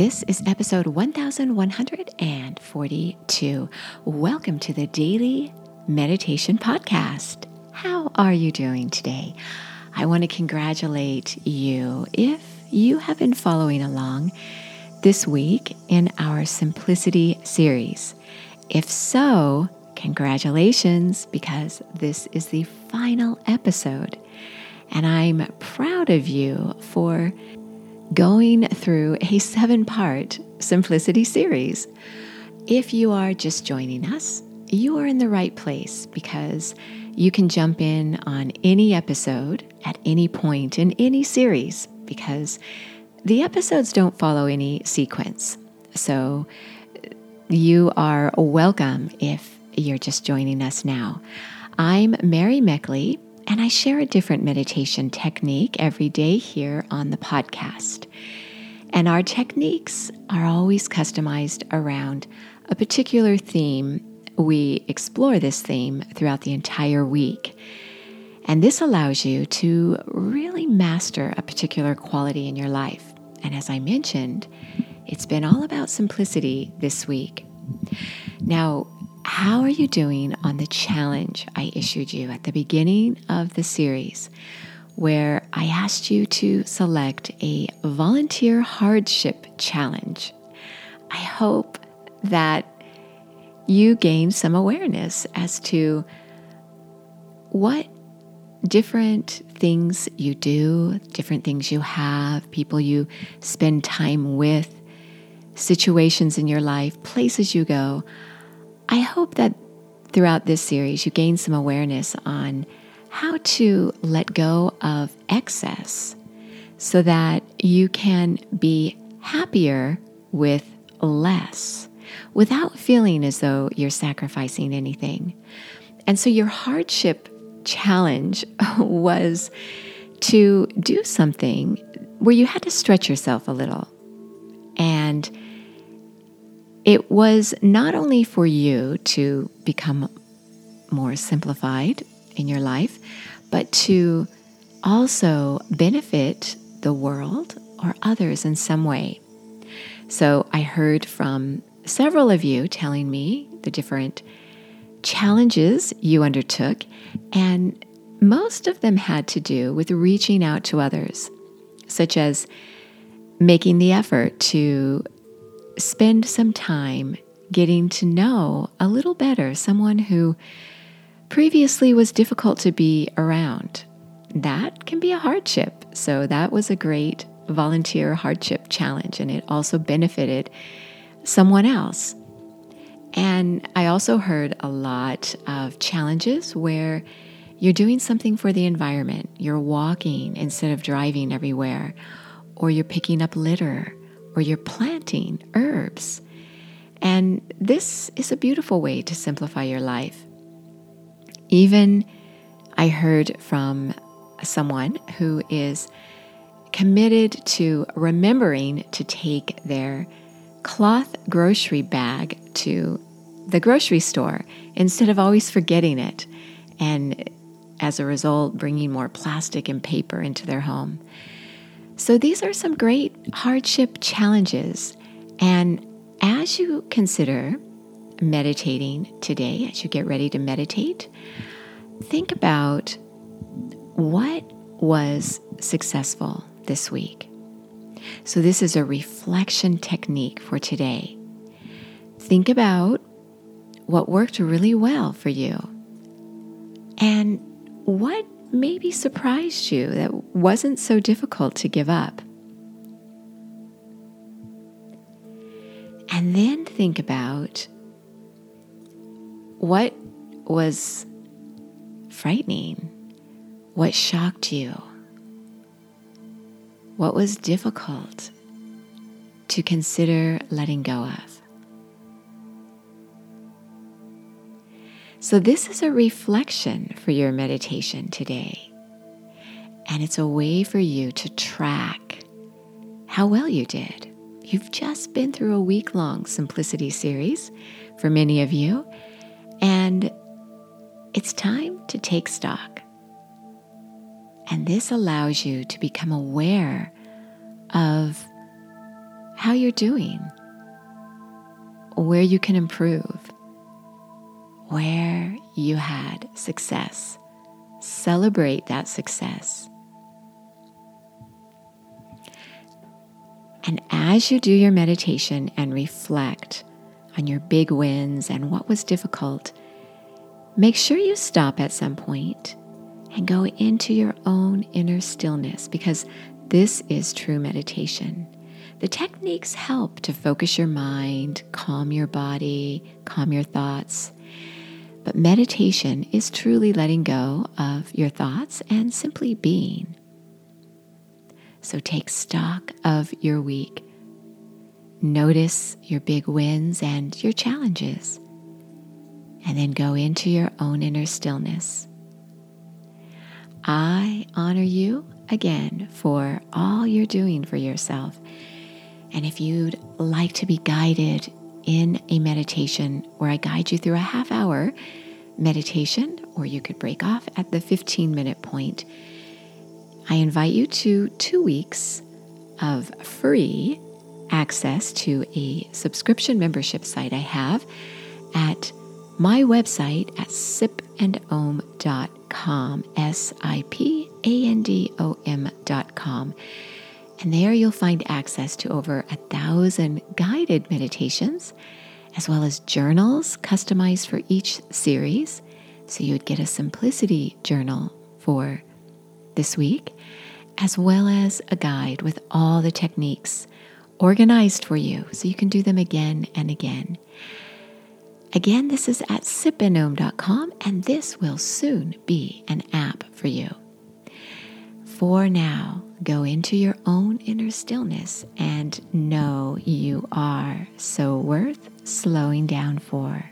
This is episode 1142. Welcome to the Daily Meditation Podcast. How are you doing today? I want to congratulate you if you have been following along this week in our Simplicity series. If so, congratulations, because this is the final episode. And I'm proud of you for going through a seven part Simplicity series. If you are just joining us, you are in the right place because you can jump in on any episode at any point in any series because the episodes don't follow any sequence. So you are welcome if you're just joining us now. I'm Mary Meckley, and I share a different meditation technique every day here on the podcast. And our techniques are always customized around a particular theme. We explore this theme throughout the entire week. And this allows you to really master a particular quality in your life. And as I mentioned, it's been all about simplicity this week. Now, how are you doing on the challenge I issued you at the beginning of the series, where I asked you to select a volunteer hardship challenge? I hope that you gain some awareness as to what different things you do, different things you have, people you spend time with, situations in your life, places you go I hope that throughout this series you gain some awareness on how to let go of excess so that you can be happier with less without feeling as though you're sacrificing anything. And so your hardship challenge was to do something where you had to stretch yourself a little and it was not only for you to become more simplified in your life, but to also benefit the world or others in some way. So I heard from several of you telling me the different challenges you undertook, and most of them had to do with reaching out to others, such as making the effort to spend some time getting to know a little better someone who previously was difficult to be around. That can be a hardship. So, that was a great volunteer hardship challenge, and it also benefited someone else. And I also heard a lot of challenges where you're doing something for the environment. You're walking instead of driving everywhere, or you're picking up litter, or you're planting herbs. And this is a beautiful way to simplify your life. Even I heard from someone who is committed to remembering to take their cloth grocery bag to the grocery store instead of always forgetting it, and as a result, bringing more plastic and paper into their home. So, these are some great hardship challenges. And as you consider meditating today, as you get ready to meditate, think about what was successful this week. So, this is a reflection technique for today. Think about what worked really well for you and what maybe surprised you that wasn't so difficult to give up. And then think about what was frightening, what shocked you, what was difficult to consider letting go of. So, this is a reflection for your meditation today. And it's a way for you to track how well you did. You've just been through a week long simplicity series for many of you, and it's time to take stock. And this allows you to become aware of how you're doing, where you can improve, where you had success. Celebrate that success. And as you do your meditation and reflect on your big wins and what was difficult, make sure you stop at some point and go into your own inner stillness because this is true meditation. The techniques help to focus your mind, calm your body, calm your thoughts. But meditation is truly letting go of your thoughts and simply being. So take stock of your week. Notice your big wins and your challenges. And then go into your own inner stillness. I honor you again for all you're doing for yourself. And if you'd like to be guided in a meditation where I guide you through a half hour meditation, or you could break off at the 15 minute point, I invite you to two weeks of free access to a subscription membership site I have at my website at sipandom.com, S I P A N D O M.com. And there you'll find access to over a thousand guided meditations, as well as journals customized for each series. So you would get a simplicity journal for this week, as well as a guide with all the techniques organized for you so you can do them again and again. Again, this is at sipandom.com, and this will soon be an app for you. For now, go into your own inner stillness and know you are so worth slowing down for.